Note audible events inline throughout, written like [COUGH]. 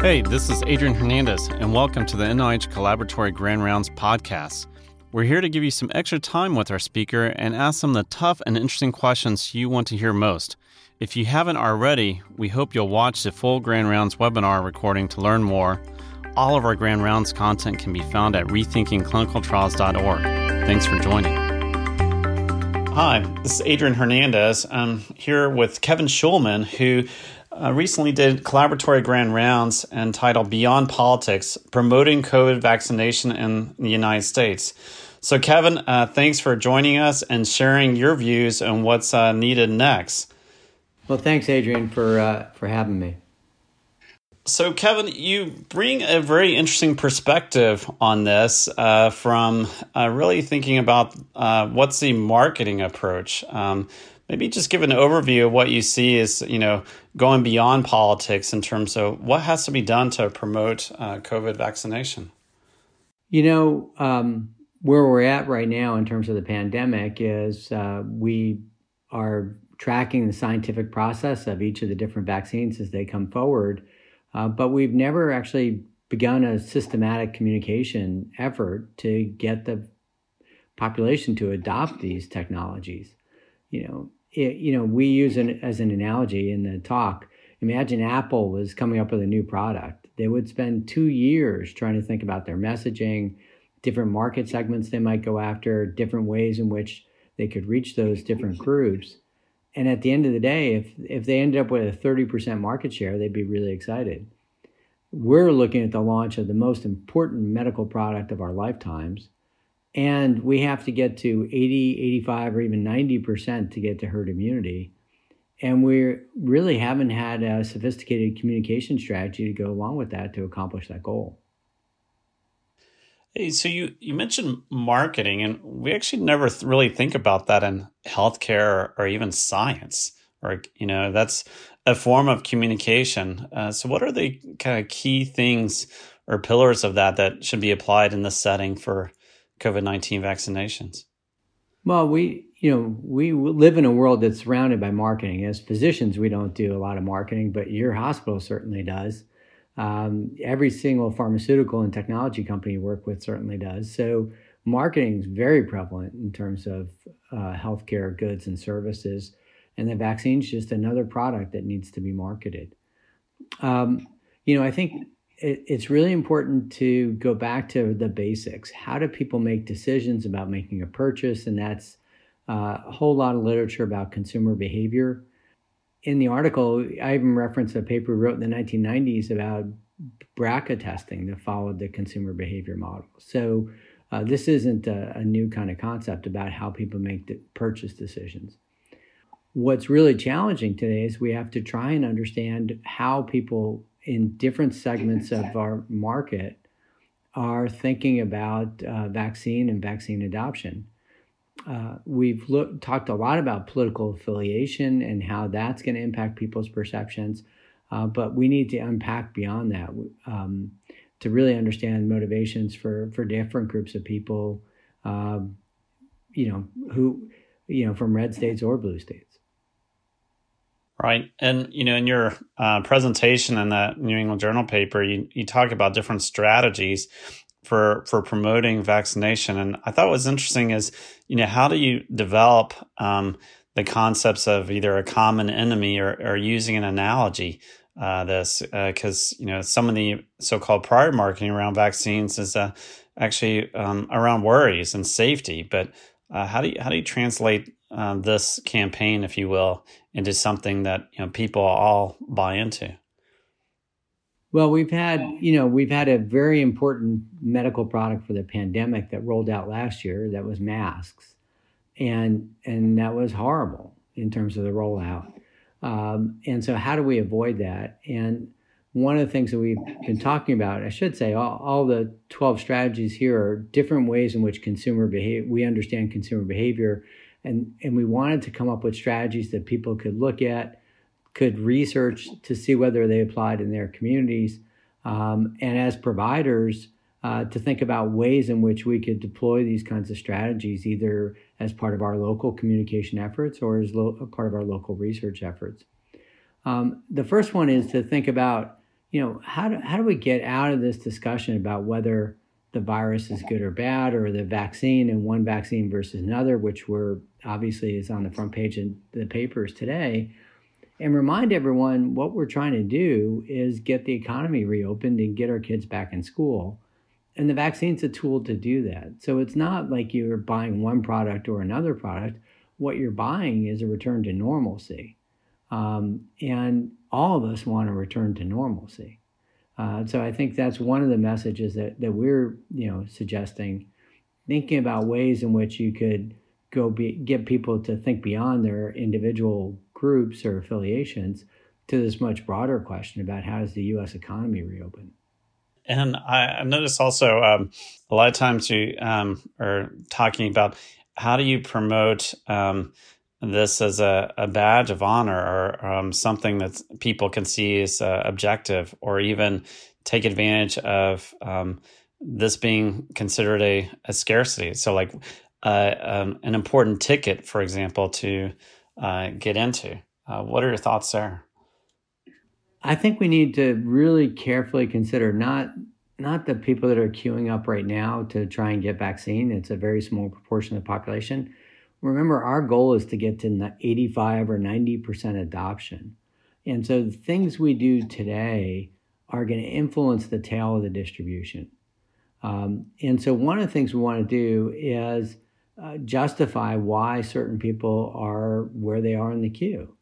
Hey, this is Adrian Hernandez, and welcome to the NIH Collaboratory Grand Rounds podcast. We're here to give you some extra time with our speaker and ask them the tough and interesting questions you want to hear most. If you haven't already, we hope you'll watch the full Grand Rounds webinar recording to learn more. All of our Grand Rounds content can be found at rethinkingclinicaltrials.org. Thanks for joining. Hi, this is Adrian Hernandez. I'm here with Kevin Schulman, who uh, recently did collaboratory grand rounds entitled Beyond Politics Promoting COVID Vaccination in the United States. So, Kevin, uh, thanks for joining us and sharing your views on what's uh, needed next. Well, thanks, Adrian, for uh, for having me. So, Kevin, you bring a very interesting perspective on this uh, from uh, really thinking about what's the marketing approach. Um, maybe just give an overview of what you see as you know going beyond politics in terms of what has to be done to promote uh, COVID vaccination. You know um, where we're at right now in terms of the pandemic is uh, we are tracking the scientific process of each of the different vaccines as they come forward, uh, but we've never actually begun a systematic communication effort to get the population to adopt these technologies. You know, it, you know, we use an as an analogy in the talk. Imagine Apple was coming up with a new product. They would spend two years trying to think about their messaging, different market segments they might go after, different ways in which they could reach those different groups. And at the end of the day, if if they ended up with a 30% market share, they'd be really excited. We're looking at the launch of the most important medical product of our lifetimes and we have to get to 80, 85, or even 90% to get to herd immunity. And we really haven't had a sophisticated communication strategy to go along with that to accomplish that goal. Hey, so you, you mentioned marketing, and we actually never th- really think about that in healthcare or, or, even science. Or, you know, that's a form of communication. Uh, so, what are the kind of key things or pillars of that that should be applied in this setting for COVID 19 vaccinations? Well, we, you know, we live in a world that's surrounded by marketing. As physicians, we don't do a lot of marketing, but your hospital certainly does. Um, every single pharmaceutical and technology company you work with certainly does. So, marketing is very prevalent in terms of uh, healthcare goods and services. And the vaccine is just another product that needs to be marketed. Um, you know, I think it, it's really important to go back to the basics. How do people make decisions about making a purchase? And that's uh, a whole lot of literature about consumer behavior. In the article, I even referenced a paper we wrote in the 1990s about BRCA testing that followed the consumer behavior model. So uh, this isn't a, a, new kind of concept about how people make purchase decisions. What's really challenging today is we have to try and understand how people in different segments of our market are thinking about uh, vaccine and vaccine adoption. Uh, we've look, talked a lot about political affiliation and how that's going to impact people's perceptions, uh, but we need to unpack beyond that um, to really understand motivations for for different groups of people. Um, you know who, you know, from red states or blue states. Right. And, you know, in your uh, presentation in that New England Journal paper, you, you talk about different strategies for, for promoting vaccination. And I thought what was interesting is, you know, how do you develop um, the concepts of either a common enemy or, or using an analogy? Uh, this because uh, you know some of the so-called prior marketing around vaccines is uh, actually um, around worries and safety. But uh, how do you how do you translate uh, this campaign, if you will, into something that you know people all buy into? Well, we've had, you know, we've had a very important medical product for the pandemic that rolled out last year that was masks. And and that was horrible in terms of the rollout. Um, and so how do we avoid that? And one of the things that we've been talking about, I should say, all, all the 12 strategies here are different ways in which consumer behavior, we understand consumer behavior and and we wanted to come up with strategies that people could look at, could research to see whether they applied in their communities, um, and as providers. Uh, to think about ways in which we could deploy these kinds of strategies, either as part of our local communication efforts or as lo- part of our local research efforts. Um, the first one is to think about you know, how do, how do we get out of this discussion about whether the virus is good or bad or the vaccine and one vaccine versus another, which we're obviously is on the front page of the papers today, and remind everyone what we're trying to do is get the economy reopened and get our kids back in school. And the vaccine's a tool to do that. So it's not like you're buying one product or another product. What you're buying is a return to normalcy. Um, and all of us want to return to normalcy. Uh, so I think that's one of the messages that, that we're you know suggesting, thinking about ways in which you could go be, get people to think beyond their individual groups or affiliations to this much broader question about how does the U.S. economy reopen. And I, have noticed also um, a lot of times you um, are talking about how do you promote um, this as a, a, badge of honor or um, something that people can see as uh, objective, or even take advantage of um, this being considered a, a scarcity. So, like uh, um, an important ticket, for example, to uh, get into. Uh, what are your thoughts there? I think we need to really carefully consider not not the people that are queuing up right now to try and get vaccine. It's a very small proportion of the population Remember, our goal is to get to 85 or 90% adoption. And so the things we do today are going to influence the tail of the distribution. Um, and so one of the things we want to do is uh, justify why certain people are where they are in the queue.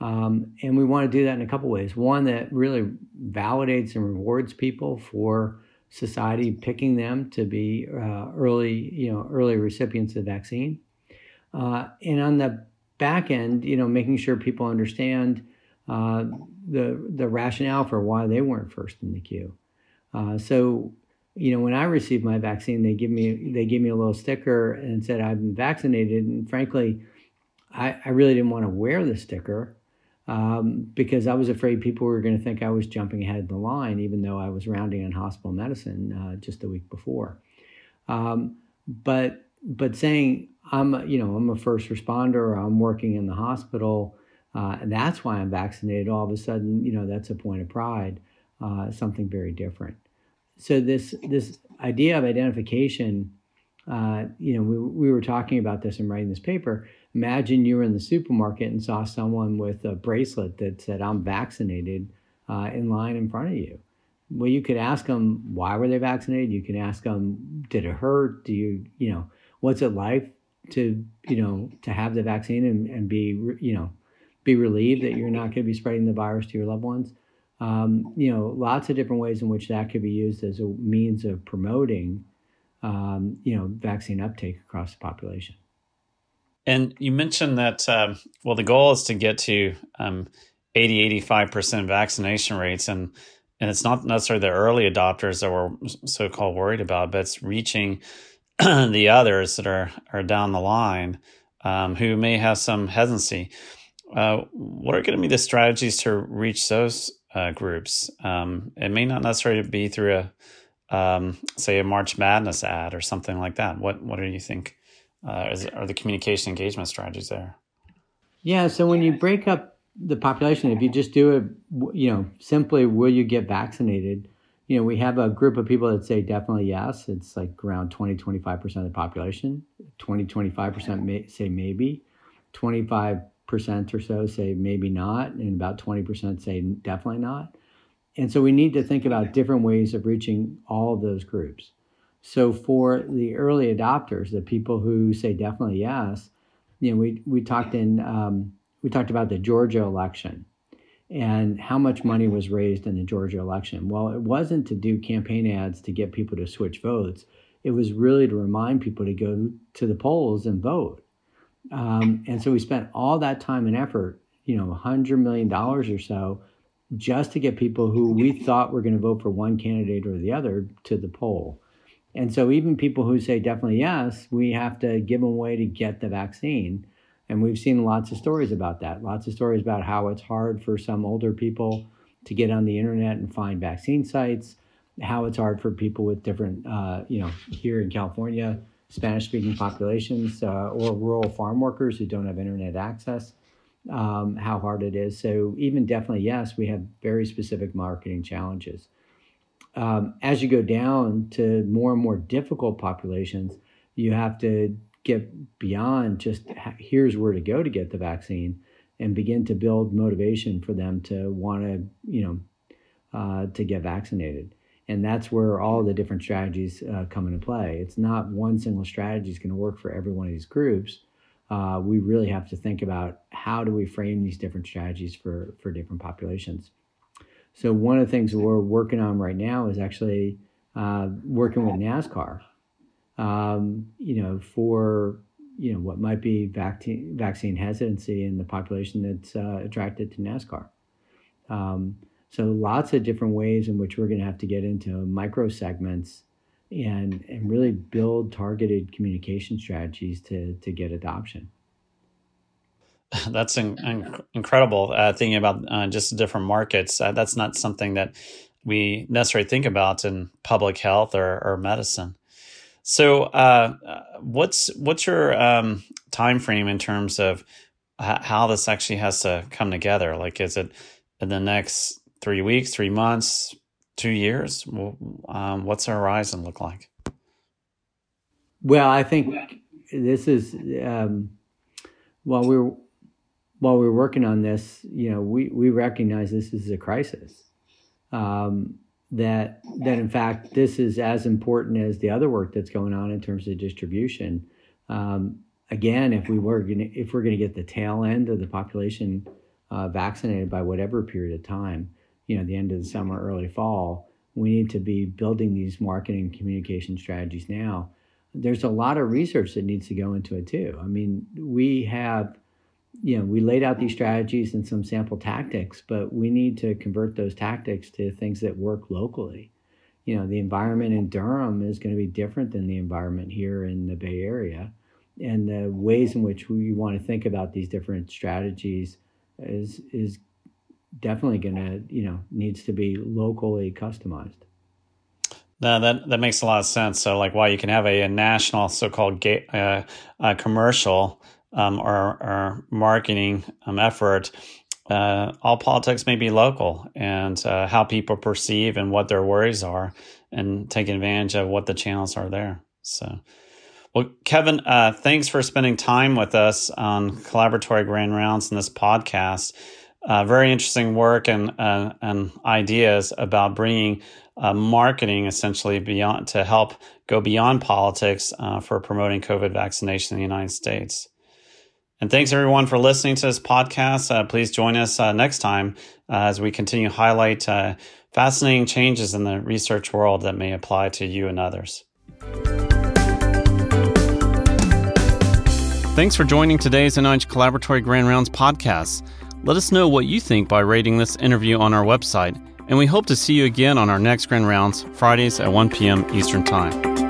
Um, and we want to do that in a couple ways. One that really validates and rewards people for society picking them to be uh, early, you know, early recipients of the vaccine. Uh, and on the back end, you know, making sure people understand uh, the the rationale for why they weren't first in the queue. Uh, so, you know, when I received my vaccine, they give me they gave me a little sticker and said I've been vaccinated. And frankly, I, I really didn't want to wear the sticker um, because I was afraid people were going to think I was jumping ahead in the line, even though I was rounding on hospital medicine uh, just a week before. Um, but but saying I'm, you know, I'm a first responder, I'm working in the hospital, uh, and that's why I'm vaccinated. All of a sudden, you know, that's a point of pride, uh, something very different. So this this idea of identification, uh, you know, we we were talking about this in writing this paper. Imagine you were in the supermarket and saw someone with a bracelet that said "I'm vaccinated" uh, in line in front of you. Well, you could ask them why were they vaccinated. You can ask them, did it hurt? Do you, you know, what's it like to you know to have the vaccine and, and be you know be relieved that you're not going to be spreading the virus to your loved ones. Um, you know, lots of different ways in which that could be used as a means of promoting, um, you know, vaccine uptake across the population. And you mentioned that, um, well, the goal is to get to um, 80, 85% vaccination rates. And, and it's not necessarily the early adopters that we're so called worried about, but it's reaching [CLEARS THROAT] the others that are are down the line um, who may have some hesitancy. Uh, what are going to be the strategies to reach those uh, groups? Um, it may not necessarily be through a um, say a March Madness ad or something like that. What what do you think uh, is, are the communication engagement strategies there? Yeah, so when you break up the population, if you just do it, you know, simply will you get vaccinated? You know, we have a group of people that say definitely yes. It's like around 20, 25% of the population. 20, 25% may, say maybe. 25% or so say maybe not. And about 20% say definitely not. And so we need to think about different ways of reaching all of those groups. So for the early adopters, the people who say definitely yes, you know, we, we talked in, um, we talked about the Georgia election and how much money was raised in the Georgia election. Well, it wasn't to do campaign ads to get people to switch votes. It was really to remind people to go to the polls and vote. Um, and so we spent all that time and effort, you know, $100 million or so, just to get people who we thought were going to vote for one candidate or the other to the poll. And so even people who say definitely yes, we have to give them a way to get the vaccine. And we've seen lots of stories about that. Lots of stories about how it's hard for some older people to get on the internet and find vaccine sites, how it's hard for people with different, uh, you know, here in California, Spanish speaking populations uh, or rural farm workers who don't have internet access. um, how hard it is. So even definitely, yes, we have very specific marketing challenges. Um, as you go down to more and more difficult populations, you have to get beyond just here's where to go to get the vaccine and begin to build motivation for them to want to, you know, uh, to get vaccinated. And that's where all the different strategies uh, come into play. It's not one single strategy is going to work for every one of these groups. Uh, we really have to think about how do we frame these different strategies for, for different populations. So one of the things we're working on right now is actually uh, working with NASCAR. Um, you know, for you know what might be vaccine vaccine hesitancy in the population that's uh, attracted to NASCAR. Um, so lots of different ways in which we're going to have to get into micro segments and and really build targeted communication strategies to to get adoption. [LAUGHS] That's in, in, incredible. Uh, thinking about uh, just different markets, uh, that's not something that we necessarily think about in public health or, or medicine. So, uh, what's what's your um, time frame in terms of how this actually has to come together? Like, is it in the next three weeks, three months, two years? Um, what's the horizon look like? Well, I think this is um, while we're while we're working on this, you know, we we recognize this is a crisis. Um, that that in fact this is as important as the other work that's going on in terms of distribution. Um, again, if we were gonna, if we're going to get the tail end of the population uh, vaccinated by whatever period of time, you know, the end of the summer, early fall, we need to be building these marketing communication strategies now. There's a lot of research that needs to go into it too. I mean, we have, you know, we laid out these strategies and some sample tactics, but we need to convert those tactics to things that work locally. You know, the environment in Durham is going to be different than the environment here in the Bay Area. And the ways in which we want to think about these different strategies is is definitely going to, you know, needs to be locally customized. No, that that makes a lot of sense. So, like, why you can have a, a national so-called uh, uh, commercial um, or, or, marketing um, effort, uh, all politics may be local, and uh, how people perceive and what their worries are, and taking advantage of what the channels are there. So, well, Kevin, uh, thanks for spending time with us on collaboratory grand rounds in this podcast uh, very interesting work and uh, and ideas about bringing uh, marketing essentially beyond to help go beyond politics for promoting COVID vaccination in the United States. And thanks everyone for listening to this podcast. Uh, please join us uh, next time as we continue to highlight fascinating changes in the research world that may apply to you and others. Thanks for joining today's NIH Collaboratory Grand Rounds podcast. Let us know what you think by rating this interview on our website, and we hope to see you again on our next Grand Rounds, Fridays at 1 p.m. Eastern Time.